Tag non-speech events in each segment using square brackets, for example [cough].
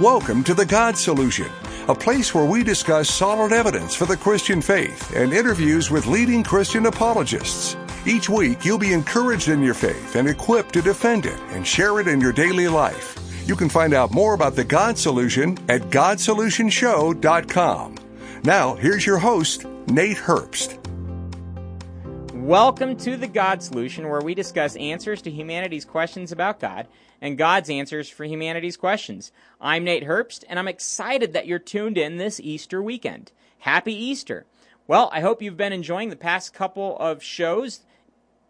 Welcome to The God Solution, a place where we discuss solid evidence for the Christian faith and interviews with leading Christian apologists. Each week, you'll be encouraged in your faith and equipped to defend it and share it in your daily life. You can find out more about The God Solution at GodSolutionShow.com. Now, here's your host, Nate Herbst. Welcome to The God Solution, where we discuss answers to humanity's questions about God and God's answers for humanity's questions. I'm Nate Herbst, and I'm excited that you're tuned in this Easter weekend. Happy Easter! Well, I hope you've been enjoying the past couple of shows,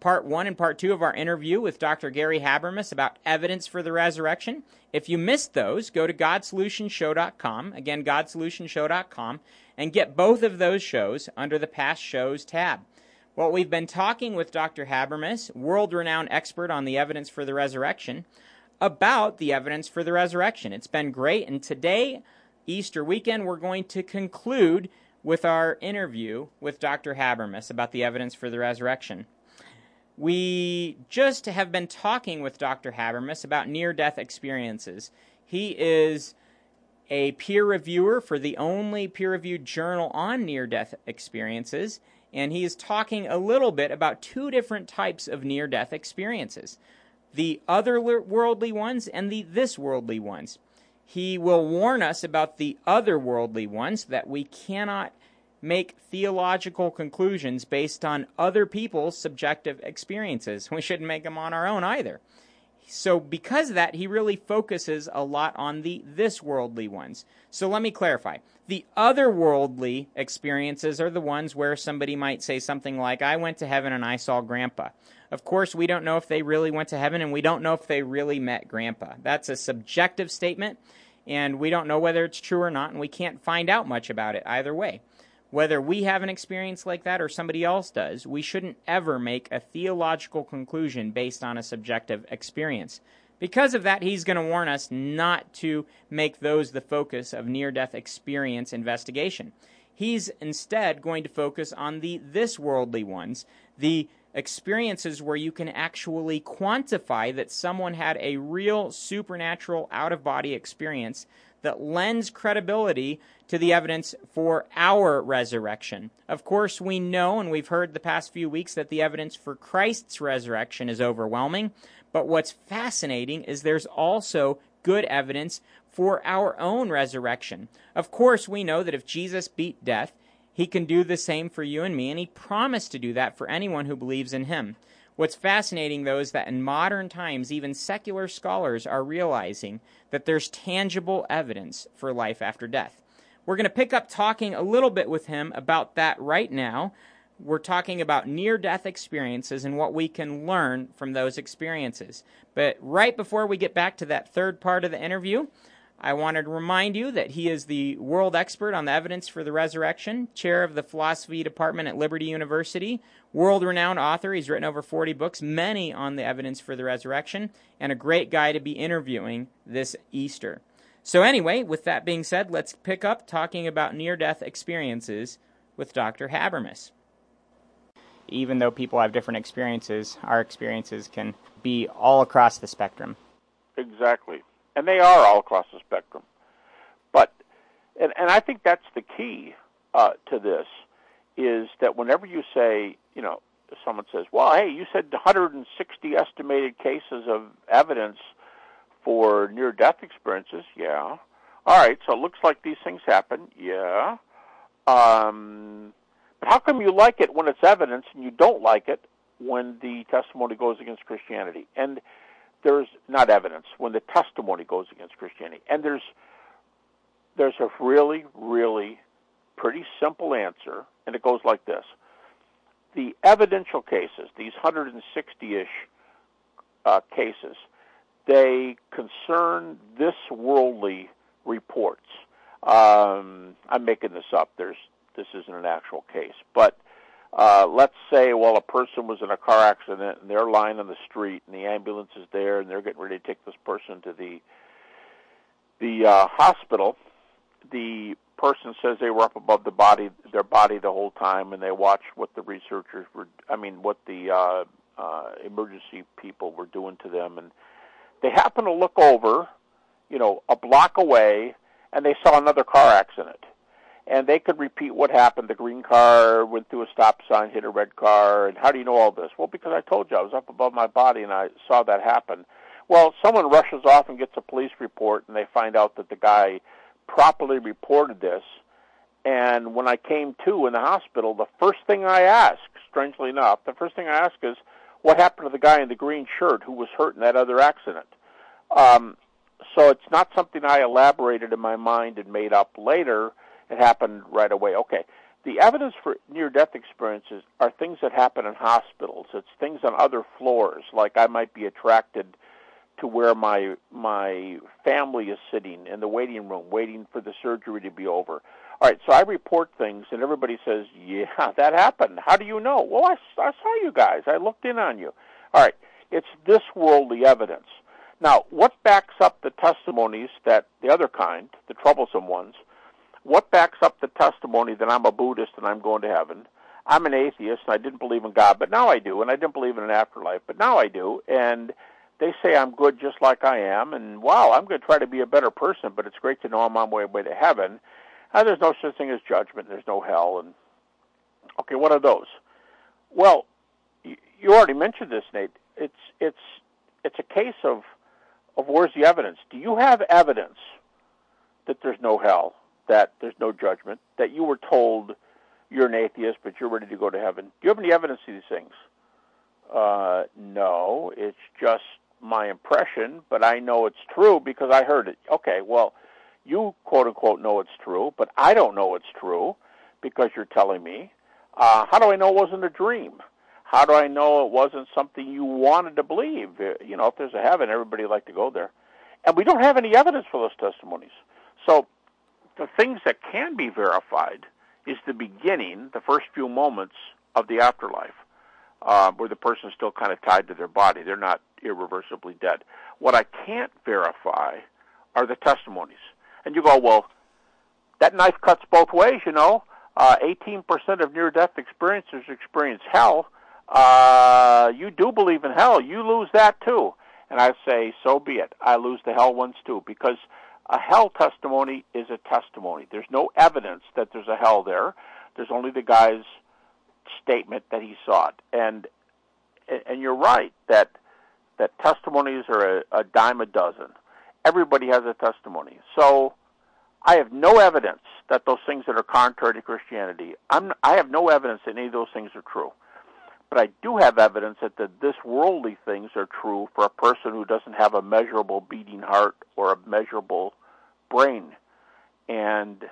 part one and part two of our interview with Dr. Gary Habermas about evidence for the resurrection. If you missed those, go to GodSolutionShow.com, again, GodSolutionShow.com, and get both of those shows under the past shows tab. Well, we've been talking with Dr. Habermas, world renowned expert on the evidence for the resurrection about the evidence for the resurrection. It's been great, and today, Easter weekend, we're going to conclude with our interview with Dr. Habermas about the evidence for the resurrection. We just have been talking with Dr. Habermas about near death experiences. He is a peer reviewer for the only peer reviewed journal on near death experiences, and he is talking a little bit about two different types of near death experiences the otherworldly ones and the this worldly ones. He will warn us about the otherworldly ones that we cannot make theological conclusions based on other people's subjective experiences. [laughs] We shouldn't make them on our own either. So, because of that, he really focuses a lot on the this worldly ones. So, let me clarify. The otherworldly experiences are the ones where somebody might say something like, I went to heaven and I saw grandpa. Of course, we don't know if they really went to heaven and we don't know if they really met grandpa. That's a subjective statement, and we don't know whether it's true or not, and we can't find out much about it either way. Whether we have an experience like that or somebody else does, we shouldn't ever make a theological conclusion based on a subjective experience. Because of that, he's going to warn us not to make those the focus of near death experience investigation. He's instead going to focus on the this worldly ones, the experiences where you can actually quantify that someone had a real supernatural out of body experience that lends credibility to the evidence for our resurrection. Of course, we know and we've heard the past few weeks that the evidence for Christ's resurrection is overwhelming, but what's fascinating is there's also good evidence for our own resurrection. Of course, we know that if Jesus beat death, he can do the same for you and me, and He promised to do that for anyone who believes in Him. What's fascinating, though, is that in modern times, even secular scholars are realizing that there's tangible evidence for life after death. We're going to pick up talking a little bit with him about that right now. We're talking about near death experiences and what we can learn from those experiences. But right before we get back to that third part of the interview, I wanted to remind you that he is the world expert on the evidence for the resurrection, chair of the philosophy department at Liberty University, world renowned author. He's written over 40 books, many on the evidence for the resurrection, and a great guy to be interviewing this Easter. So, anyway, with that being said, let's pick up talking about near death experiences with Dr. Habermas. Even though people have different experiences, our experiences can be all across the spectrum. Exactly and they are all across the spectrum. But and and I think that's the key uh, to this is that whenever you say, you know, someone says, "Well, hey, you said 160 estimated cases of evidence for near-death experiences." Yeah. All right. So it looks like these things happen. Yeah. Um, but how come you like it when it's evidence and you don't like it when the testimony goes against Christianity? And there's not evidence when the testimony goes against Christianity. And there's there's a really, really pretty simple answer, and it goes like this. The evidential cases, these 160-ish uh, cases, they concern this worldly reports. Um, I'm making this up. There's this isn't an actual case, but uh, let's say, well, a person was in a car accident and they're lying on the street and the ambulance is there and they're getting ready to take this person to the the uh, hospital. The person says they were up above the body, their body the whole time, and they watched what the researchers were. I mean, what the uh, uh, emergency people were doing to them, and they happen to look over you know, a block away, and they saw another car accident. And they could repeat what happened. The green car went through a stop sign, hit a red car. And how do you know all this? Well, because I told you I was up above my body and I saw that happen. Well, someone rushes off and gets a police report, and they find out that the guy properly reported this. And when I came to in the hospital, the first thing I asked, strangely enough, the first thing I asked is, what happened to the guy in the green shirt who was hurt in that other accident? Um, so it's not something I elaborated in my mind and made up later. It happened right away. Okay. The evidence for near death experiences are things that happen in hospitals. It's things on other floors, like I might be attracted to where my my family is sitting in the waiting room waiting for the surgery to be over. All right, so I report things and everybody says, "Yeah, [laughs] that happened." How do you know? Well, I, I saw you guys. I looked in on you. All right, it's this worldly evidence. Now, what backs up the testimonies that the other kind, the troublesome ones, what backs up the testimony that I'm a Buddhist and I'm going to heaven? I'm an atheist and I didn't believe in God, but now I do, and I didn't believe in an afterlife, but now I do, and they say I'm good just like I am, and wow, I'm going to try to be a better person, but it's great to know I'm on my way to heaven. And there's no such thing as judgment, there's no hell, and okay, what are those? Well, you already mentioned this, Nate. It's it's it's a case of of where's the evidence? Do you have evidence that there's no hell, that there's no judgment, that you were told you're an atheist but you're ready to go to heaven? Do you have any evidence of these things? Uh, no, it's just my impression, but I know it's true because I heard it. Okay, well, you quote unquote know it's true, but I don't know it's true because you're telling me. Uh, how do I know it wasn't a dream? How do I know it wasn't something you wanted to believe? Uh, you know, if there's a heaven, everybody would like to go there. And we don't have any evidence for those testimonies. So the things that can be verified is the beginning, the first few moments of the afterlife, uh, where the person's still kind of tied to their body. They're not irreversibly dead. What I can't verify are the testimonies. And you go, well, that knife cuts both ways, you know. Uh, 18% of near-death experiencers experience hell uh, you do believe in hell, you lose that too. And I say, so be it. I lose the hell ones too, because a hell testimony is a testimony. There's no evidence that there's a hell there. There's only the guy's statement that he saw it. And and you're right that that testimonies are a, a dime a dozen. Everybody has a testimony. So I have no evidence that those things that are contrary to Christianity. I'm, I have no evidence that any of those things are true. But I do have evidence that the, this worldly things are true for a person who doesn't have a measurable beating heart or a measurable brain. And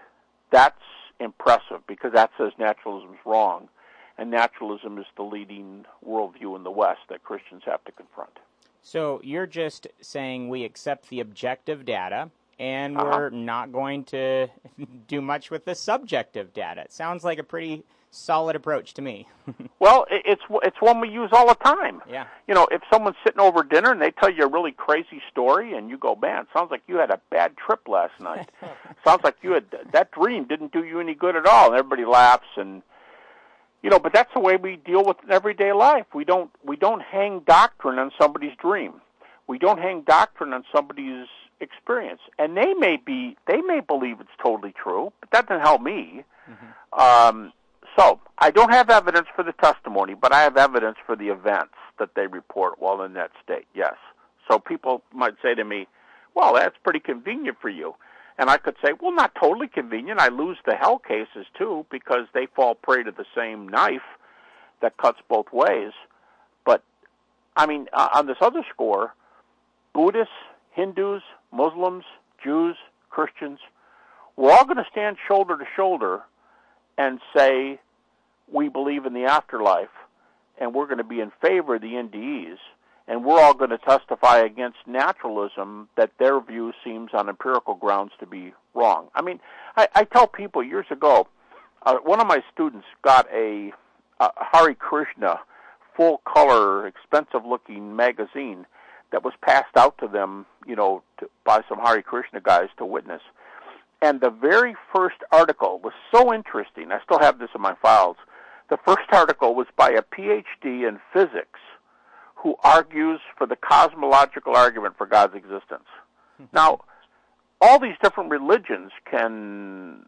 that's impressive because that says naturalism is wrong. And naturalism is the leading worldview in the West that Christians have to confront. So you're just saying we accept the objective data and Uh-huh. we're not going to [laughs] do much with the subjective data. It sounds like a pretty solid approach to me. [laughs] Well, it's it's one we use all the time. yeah. You know, if someone's sitting over dinner and they tell you a really crazy story, and you go, "Man, sounds like you had a bad trip last night. [laughs] sounds like you had that dream didn't do you any good at all." And everybody laughs, and you know, but that's the way we deal with everyday life. We don't we don't hang doctrine on somebody's dream. We don't hang doctrine on somebody's experience, and they may be they may believe it's totally true, but that doesn't help me. Um, so I don't have evidence for the testimony, but I have evidence for the events that they report while in that state. Yes. So people might say to me, "Well, that's pretty convenient for you," and I could say, "Well, not totally convenient. I lose the hell cases too because they fall prey to the same knife that cuts both ways." But I mean, uh, on this other score, Buddhists, Hindus, Muslims, Jews, Christians, we're all going to stand shoulder to shoulder and say we believe in the afterlife and we're going to be in favor of the NDEs and we're all going to testify against naturalism that their view seems on empirical grounds to be wrong. I mean, I, I tell people years ago, uh, one of my students got a, a Hare Krishna full color, expensive looking magazine that was passed out to them, you know, to, by some Hare Krishna guys to witness. And the very first article was so interesting. I still have this in my files. The first article was by a PhD in physics who argues for the cosmological argument for God's existence. [laughs] Now, all these different religions can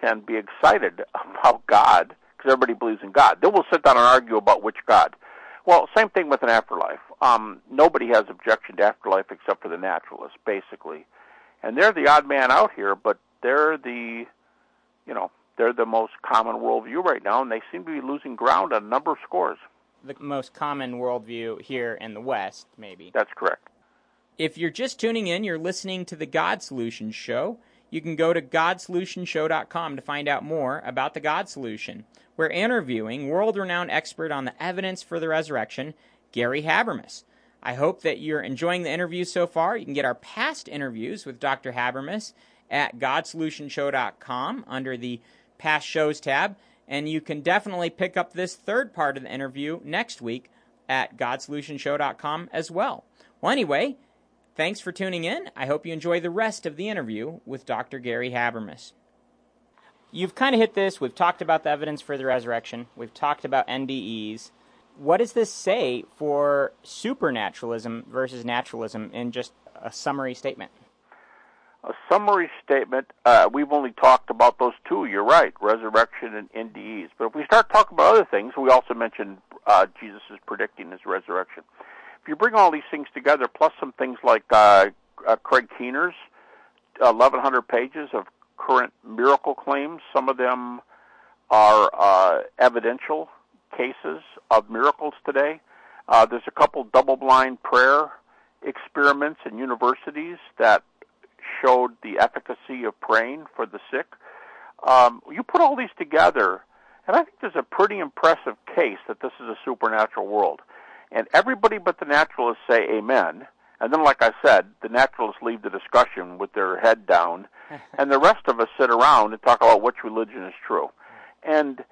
can be excited [laughs] about God because everybody believes in God. Then we'll sit down and argue about which God. Well, same thing with an afterlife. Um, nobody has objection to afterlife except for the naturalists, basically, and they're the odd man out here. But they're the, you know, they're the most common worldview right now, and they seem to be losing ground on a number of scores. The most common worldview here in the West, maybe. That's correct. If you're just tuning in, you're listening to the God Solution Show. You can go to GodSolutionShow.com to find out more about the God Solution. We're interviewing world renowned expert on the evidence for the resurrection, Gary Habermas. I hope that you're enjoying the interview so far. You can get our past interviews with Dr. Habermas at GodSolutionShow.com under the Past Shows tab. And you can definitely pick up this third part of the interview next week at GodSolutionShow.com as well. Well, anyway, thanks for tuning in. I hope you enjoy the rest of the interview with Dr. Gary Habermas. You've kind of hit this. We've talked about the evidence for the resurrection, we've talked about NDEs. What does this say for supernaturalism versus naturalism in just a summary statement? a summary statement, uh, we've only talked about those two. You're right, resurrection and NDEs. But if we start talking about other things, we also mentioned uh, Jesus is predicting his resurrection. If you bring all these things together, plus some things like uh, uh Craig Keener's 1,100 pages of current miracle claims, some of them are uh, evidential cases of miracles today. Uh, there's a couple double-blind prayer experiments in universities that showed the efficacy of praying for the sick. Um, you put all these together, and I think there's a pretty impressive case that this is a supernatural world. And everybody but the naturalists say amen. And then, like I said, the naturalists leave the discussion with their head down, [laughs] and the rest of us sit around and talk about which religion is true. And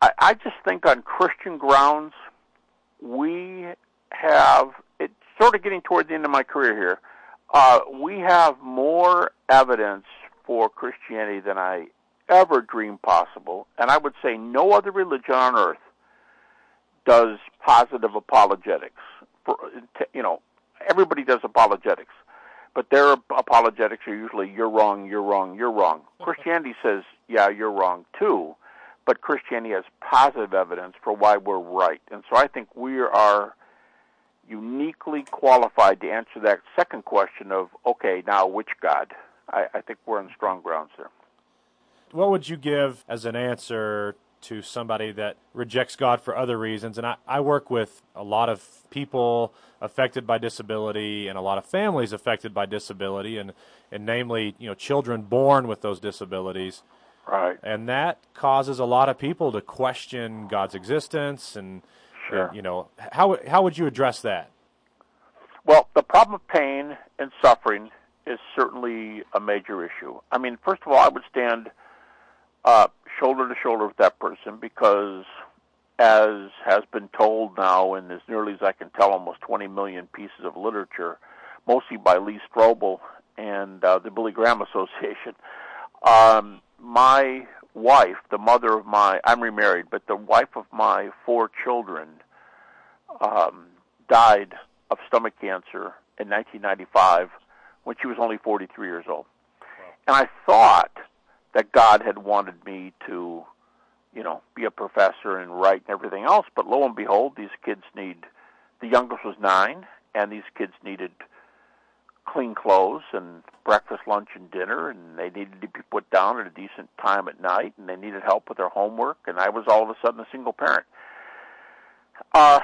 I, I just think on Christian grounds, we have, it's sort of getting toward the end of my career here, uh, we have more evidence for Christianity than I ever dreamed possible, and I would say no other religion on earth does positive apologetics. For you know, everybody does apologetics, but their apologetics are usually "you're wrong, you're wrong, you're wrong." [laughs] Christianity says, "Yeah, you're wrong too," but Christianity has positive evidence for why we're right, and so I think we are uniquely qualified to answer that second question of, okay, now which God? I, I think we're on strong grounds there. What would you give as an answer to somebody that rejects God for other reasons? And I, I work with a lot of people affected by disability and a lot of families affected by disability, and, and namely, you know, children born with those disabilities. Right. And that causes a lot of people to question God's existence and Sure. you know, how how would you address that? Well, the problem of pain and suffering is certainly a major issue. I mean, first of all, I would stand uh, shoulder to shoulder with that person because, as has been told now, in as nearly as I can tell, almost 20 million pieces of literature, mostly by Lee Strobel and uh, the Billy Graham Association. Um, my wife, the mother of my, I'm remarried, but the wife of my four children, um, died of stomach cancer in 1995 when she was only 43 years old. Wow. And I thought that God had wanted me to, you know, be a professor and write and everything else, but lo and behold, these kids need, the youngest was nine, and these kids needed clean clothes and breakfast, lunch, and dinner, and they needed to be put down at a decent time at night, and they needed help with their homework, and I was all of a sudden a single parent. Uh,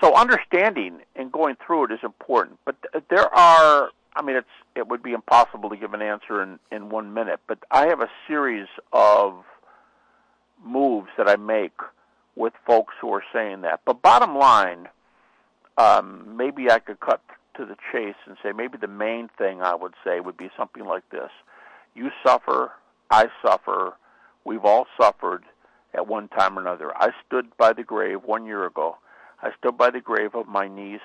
so understanding and going through it is important, but there are. I mean, it's it would be impossible to give an answer in in one minute, but I have a series of moves that I make with folks who are saying that. But bottom line, um, maybe I could cut to the chase and say maybe the main thing I would say would be something like this. You suffer, I suffer, we've all suffered at one time or another. I stood by the grave one year ago. I stood by the grave of my niece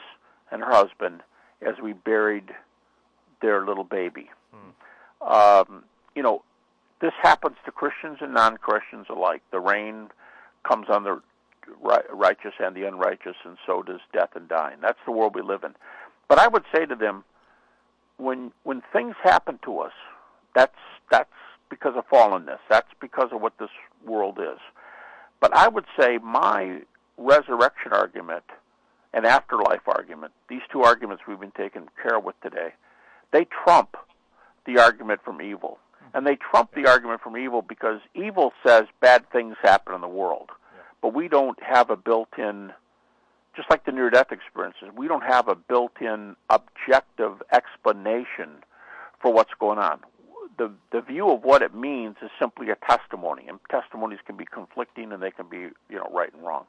and her husband as we buried their little baby. Hmm. Um, you know, this happens to Christians and non Christians alike. The rain comes on the righteous and the unrighteous, and so does death and dying. That's the world we live in. But I would say to them, when when things happen to us, that's that's because of fallenness. That's because of what this world is. But I would say my resurrection argument and afterlife argument, these two arguments we've been taking care of with today, they trump the argument from evil. Mm-hmm. And they trump the argument from evil because evil says bad things happen in the world. But we don't have a built in, just like the near death experiences, we don't have a built in objective explanation for what's going on. The, the view of what it means is simply a testimony, and testimonies can be conflicting and they can be, you know, right and wrong.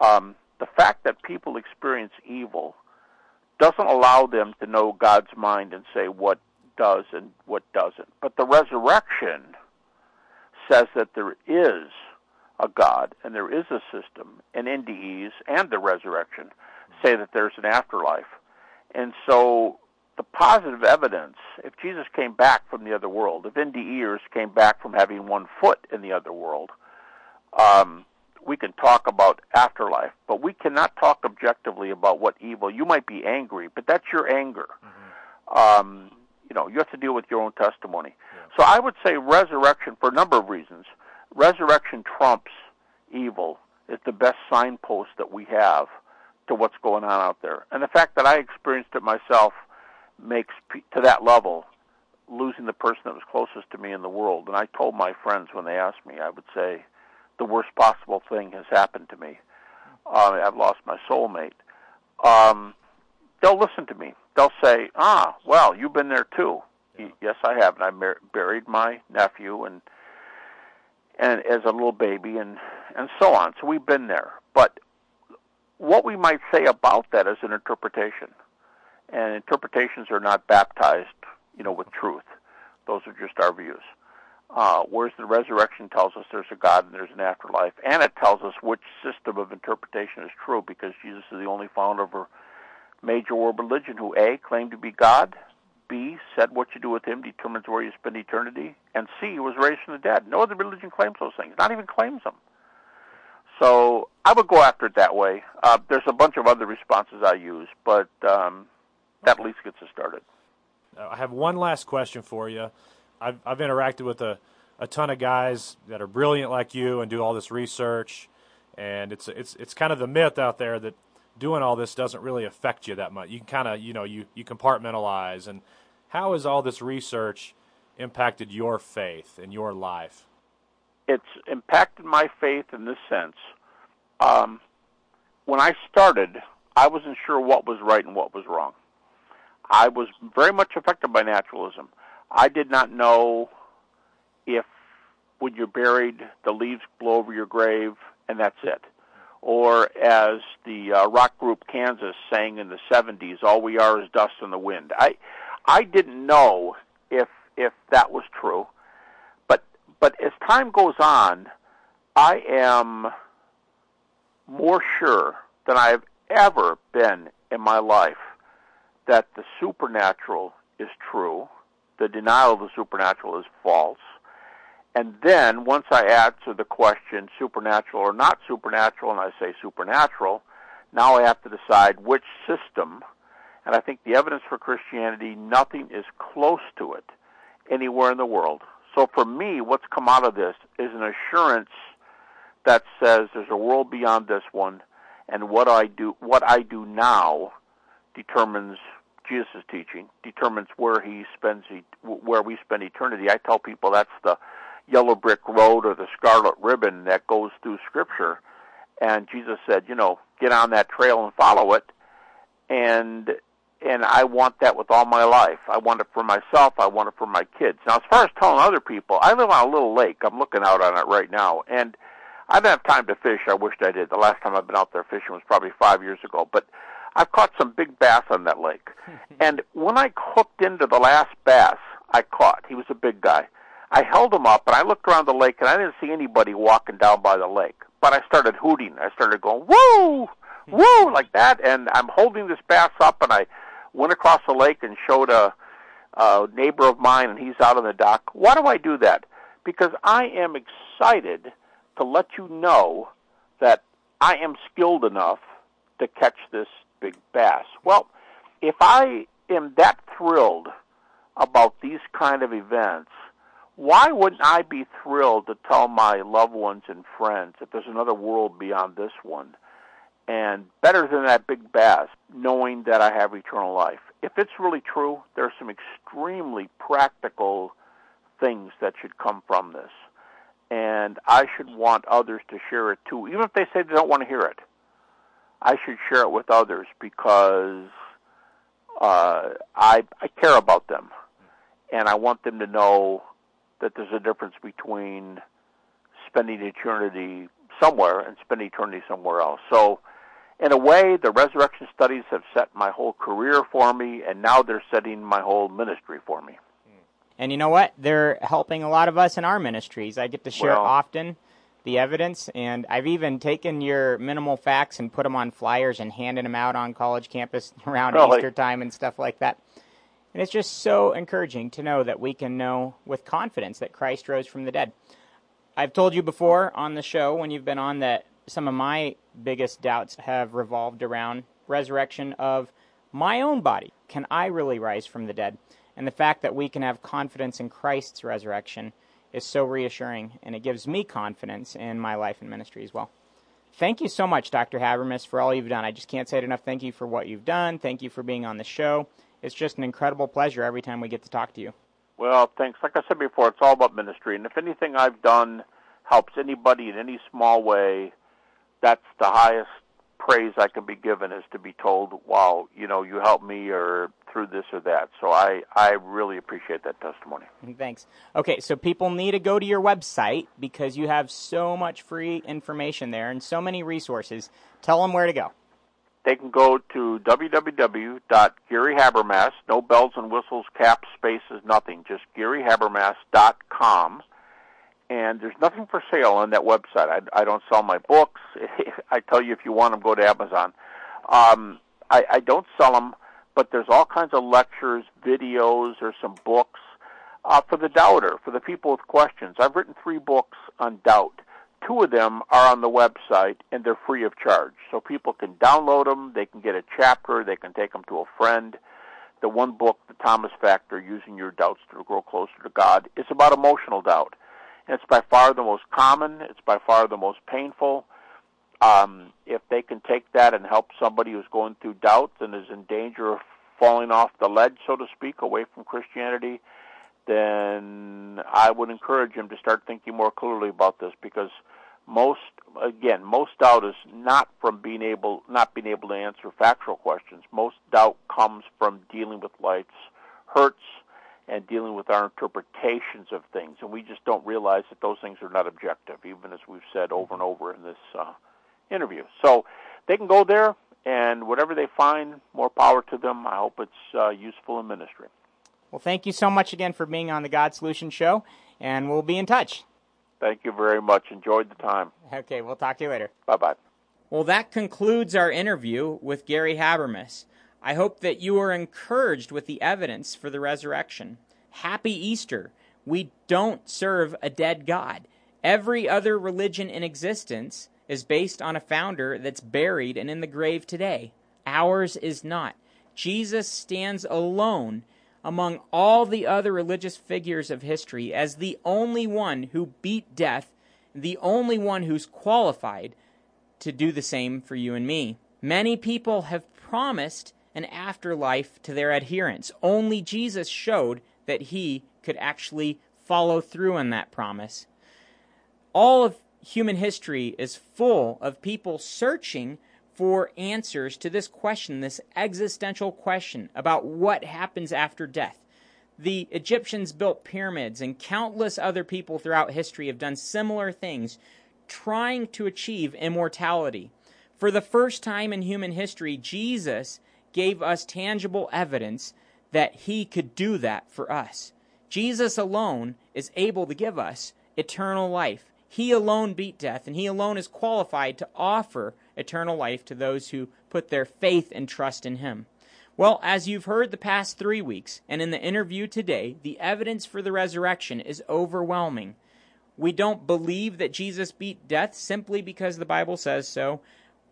Um, the fact that people experience evil doesn't allow them to know God's mind and say what does and what doesn't. But the resurrection says that there is a God and there is a system, and NDEs and the resurrection say that there's an afterlife. And so the positive evidence, if Jesus came back from the other world, if NDEers came back from having one foot in the other world, um, we can talk about afterlife, but we cannot talk objectively about what evil. You might be angry, but that's your anger. Mm-hmm. Um, you know, you have to deal with your own testimony. Yeah. So I would say resurrection for a number of reasons. Resurrection trumps evil. It's the best signpost that we have to what's going on out there. And the fact that I experienced it myself makes to that level losing the person that was closest to me in the world. And I told my friends when they asked me, I would say, the worst possible thing has happened to me. Uh, I've lost my soulmate. Um, they'll listen to me. They'll say, "Ah, well, you've been there too." Yeah. Yes, I have. And I mar- buried my nephew and and as a little baby and and so on. So we've been there. But what we might say about that is an interpretation, and interpretations are not baptized, you know, with truth. Those are just our views. Uh, whereas the resurrection tells us there's a God and there's an afterlife, and it tells us which system of interpretation is true because Jesus is the only founder of a major world religion who A, claimed to be God, B, said what you do with him determines where you spend eternity, and C, was raised from the dead. No other religion claims those things, not even claims them. So I would go after it that way. Uh, there's a bunch of other responses I use, but um, that at least gets us started. I have one last question for you. I've, I've interacted with a, a ton of guys that are brilliant like you and do all this research, and it's it's it's kind of the myth out there that doing all this doesn't really affect you that much. You can kind of you know you you compartmentalize. And how has all this research impacted your faith and your life? It's impacted my faith in this sense. Um, when I started, I wasn't sure what was right and what was wrong. I was very much affected by naturalism. I did not know if when you're buried, the leaves blow over your grave and that's it. Or as the uh, rock group Kansas sang in the 70s, all we are is dust in the wind. I, I didn't know if, if that was true. But, but as time goes on, I am more sure than I've ever been in my life that the supernatural is true the denial of the supernatural is false. And then once I answer the question supernatural or not supernatural, and I say supernatural, now I have to decide which system. And I think the evidence for Christianity, nothing is close to it anywhere in the world. So for me, what's come out of this is an assurance that says there's a world beyond this one, and what I do, what I do now, determines Jesus' teaching determines where he spends where we spend eternity. I tell people that's the yellow brick road or the scarlet ribbon that goes through Scripture. And Jesus said, you know, get on that trail and follow it. And and I want that with all my life. I want it for myself. I want it for my kids. Now, as far as telling other people, I live on a little lake. I'm looking out on it right now, and I don't have time to fish. I wished I did. The last time I've been out there fishing was probably five years ago. But I've caught some big bass on that lake. [laughs] and when I hooked into the last bass I caught, he was a big guy. I held him up and I looked around the lake and I didn't see anybody walking down by the lake. But I started hooting. I started going, woo, woo, [laughs] like that. And I'm holding this bass up and I went across the lake and showed a, a neighbor of mine and he's out on the dock. Why do I do that? Because I am excited to let you know that I am skilled enough to catch this big bass. Well, if I am that thrilled about these kind of events, why wouldn't I be thrilled to tell my loved ones and friends that there's another world beyond this one? And better than that big bass, knowing that I have eternal life. If it's really true, there are some extremely practical things that should come from this. And I should want others to share it too, even if they say they don't want to hear it. I should share it with others because uh, I I care about them, and I want them to know that there's a difference between spending eternity somewhere and spending eternity somewhere else. So, in a way, the resurrection studies have set my whole career for me, and now they're setting my whole ministry for me. Hmm. And you know what? They're helping a lot of us in our ministries. I get to share Well- often the evidence, and I've even taken your minimal facts and put them on flyers and handed them out on college campus [laughs] around Really? Easter time and stuff like that. And it's just so encouraging to know that we can know with confidence that Christ rose from the dead. I've told you before on the show when you've been on that some of my biggest doubts have revolved around resurrection of my own body. Can I really rise from the dead? And the fact that we can have confidence in Christ's resurrection is so reassuring, and it gives me confidence in my life and ministry as well. Thank you so much, Dr. Habermas, for all you've done. I just can't say it enough. Thank you for what you've done. Thank you for being on the show. It's just an incredible pleasure every time we get to talk to you. Well, thanks. Like I said before, it's all about ministry, and if anything I've done helps anybody in any small way, that's the highest praise I can be given is to be told, "Wow, you know, you helped me," or through this or that. So I I really appreciate that testimony. Thanks. Okay, so people need to go to your website because you have so much free information there and so many resources. Tell them where to go. They can go to www.garyhabermas, no bells and whistles, caps, spaces, nothing, just garyhabermas.com. And there's nothing for sale on that website. I, I don't sell my books. [laughs] I tell you, if you want them, go to Amazon. Um, I, I don't sell them, but there's all kinds of lectures, videos, or some books uh, for the doubter, for the people with questions. I've written three books on doubt. Two of them are on the website, and they're free of charge. So people can download them, they can get a chapter, they can take them to a friend. The one book, The Thomas Factor, Using Your Doubts to Grow Closer to God, is about emotional doubt. And it's by far the most common, it's by far the most painful. Um, if they can take that and help somebody who's going through doubt and is in danger of falling off the ledge, so to speak, away from Christianity, then I would encourage him to start thinking more clearly about this because most again most doubt is not from being able not being able to answer factual questions most doubt comes from dealing with life's hurts and dealing with our interpretations of things and we just don't realize that those things are not objective even as we've said over and over in this uh, interview so they can go there and whatever they find more power to them i hope it's uh, useful in ministry Well, thank you so much again for being on the God Solution Show, and we'll be in touch. thank you very much enjoyed the time Okay, we'll talk to you later. bye bye Well, that concludes our interview with Gary Habermas. I hope that you are encouraged with the evidence for the resurrection. Happy Easter. We don't serve a dead God. Every other religion in existence is based on a founder that's buried and in the grave today. Ours is not. Jesus stands alone among all the other religious figures of history as the only one who beat death, the only one who's qualified to do the same for you and me. Many people have promised an afterlife to their adherents. Only Jesus showed that he could actually follow through on that promise. All of human history is full of people searching for answers to this question, this existential question about what happens after death. The Egyptians built pyramids, and countless other people throughout history have done similar things, trying to achieve immortality. For the first time in human history, Jesus gave us tangible evidence that he could do that for us. Jesus alone is able to give us eternal life. He alone beat death, and he alone is qualified to offer eternal life to those who put their faith and trust in him. Well, as you've heard the past three weeks, and in the interview today, the evidence for the resurrection is overwhelming. We don't believe that Jesus beat death simply because the Bible says so.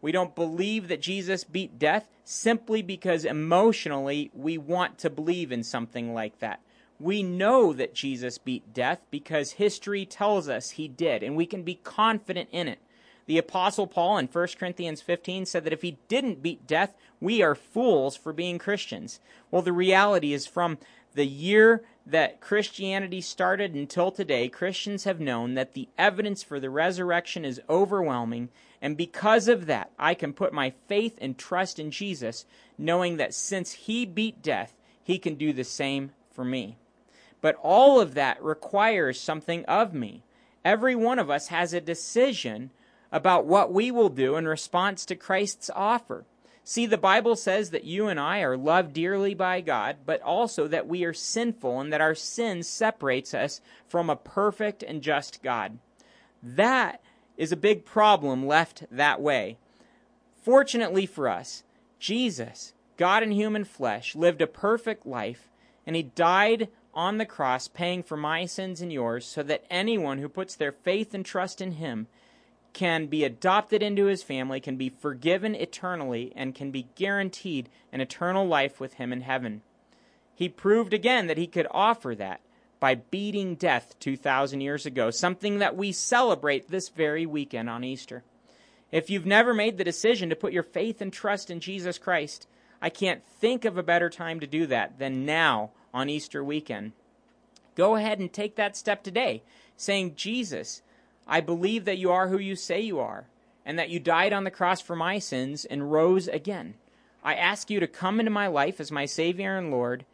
We don't believe that Jesus beat death simply because emotionally we want to believe in something like that. We know that Jesus beat death because history tells us he did, and we can be confident in it. The Apostle Paul in 1 Corinthians 15 said that if he didn't beat death, we are fools for being Christians. Well, the reality is from the year that Christianity started until today, Christians have known that the evidence for the resurrection is overwhelming, and because of that, I can put my faith and trust in Jesus, knowing that since he beat death, he can do the same for me. But all of that requires something of me. Every one of us has a decision about what we will do in response to Christ's offer. See, the Bible says that you and I are loved dearly by God, but also that we are sinful and that our sin separates us from a perfect and just God. That is a big problem left that way. Fortunately for us, Jesus, God in human flesh, lived a perfect life, and he died on the cross, paying for my sins and yours, so that anyone who puts their faith and trust in him can be adopted into his family, can be forgiven eternally, and can be guaranteed an eternal life with him in heaven. He proved again that he could offer that by beating death 2,000 years ago, something that we celebrate this very weekend on Easter. If you've never made the decision to put your faith and trust in Jesus Christ, I can't think of a better time to do that than now on Easter weekend. Go ahead and take that step today, saying, Jesus, I believe that you are who you say you are, and that you died on the cross for my sins and rose again. I ask you to come into my life as my Savior and Lord.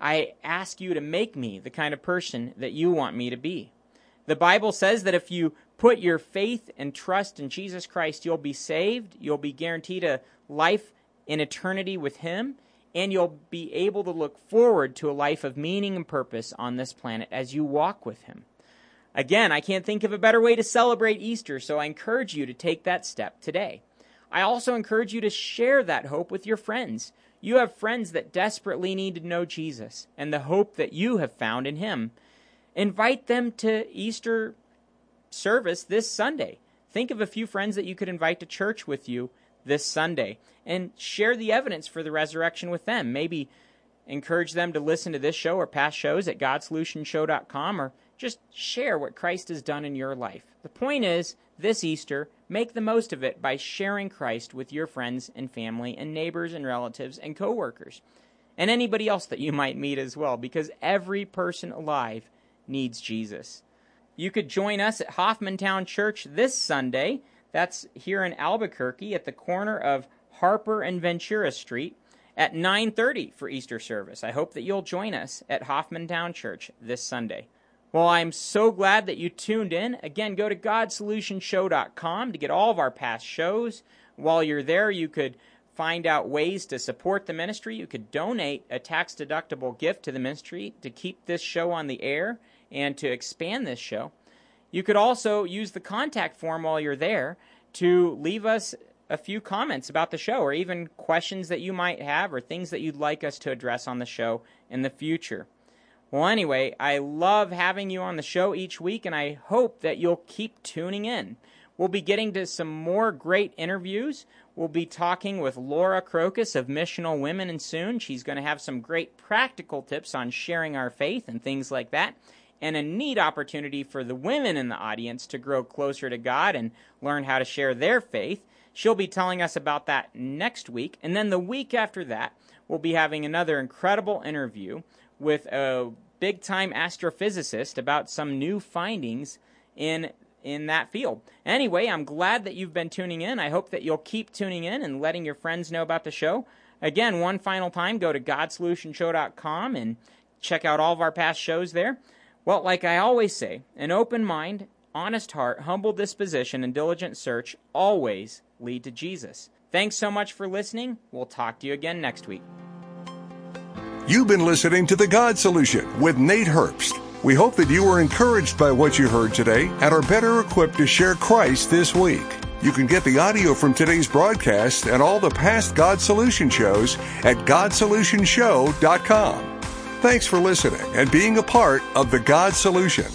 I ask you to make me the kind of person that you want me to be. The Bible says that if you put your faith and trust in Jesus Christ, you'll be saved, you'll be guaranteed a life in eternity with Him, and you'll be able to look forward to a life of meaning and purpose on this planet as you walk with Him. Again, I can't think of a better way to celebrate Easter, so I encourage you to take that step today. I also encourage you to share that hope with your friends. You have friends that desperately need to know Jesus and the hope that you have found in Him. Invite them to Easter service this Sunday. Think of a few friends that you could invite to church with you this Sunday and share the evidence for the resurrection with them. Maybe encourage them to listen to this show or past shows at godsolutionshow.com or just share what Christ has done in your life. The point is, this Easter, make the most of it by sharing Christ with your friends and family and neighbors and relatives and coworkers and anybody else that you might meet as well because every person alive needs Jesus. You could join us at Hoffmantown Church this Sunday. That's here in Albuquerque at the corner of Harper and Ventura Street at 9:30 for Easter service. I hope that you'll join us at Hoffmantown Church this Sunday. Well, I'm so glad that you tuned in. Again, go to GodSolutionShow.com to get all of our past shows. While you're there, you could find out ways to support the ministry. You could donate a tax deductible gift to the ministry to keep this show on the air and to expand this show. You could also use the contact form while you're there to leave us a few comments about the show or even questions that you might have or things that you'd like us to address on the show in the future. Well, anyway, I love having you on the show each week, and I hope that you'll keep tuning in. We'll be getting to some more great interviews. We'll be talking with Laura Krokos of Missional Women, and soon she's going to have some great practical tips on sharing our faith and things like that. And a neat opportunity for the women in the audience to grow closer to God and learn how to share their faith. She'll be telling us about that next week. And then the week after that, we'll be having another incredible interview with a big time astrophysicist about some new findings in in that field. Anyway, I'm glad that you've been tuning in. I hope that you'll keep tuning in and letting your friends know about the show. Again, one final time, go to godsolutionshow.com and check out all of our past shows there. Well, like I always say, an open mind, honest heart, humble disposition, and diligent search always lead to Jesus. Thanks so much for listening. We'll talk to you again next week. You've been listening to The God Solution with Nate Herbst. We hope that you were encouraged by what you heard today and are better equipped to share Christ this week. You can get the audio from today's broadcast and all the past God Solution shows at GodSolutionShow.com. Thanks for listening and being a part of The God Solution.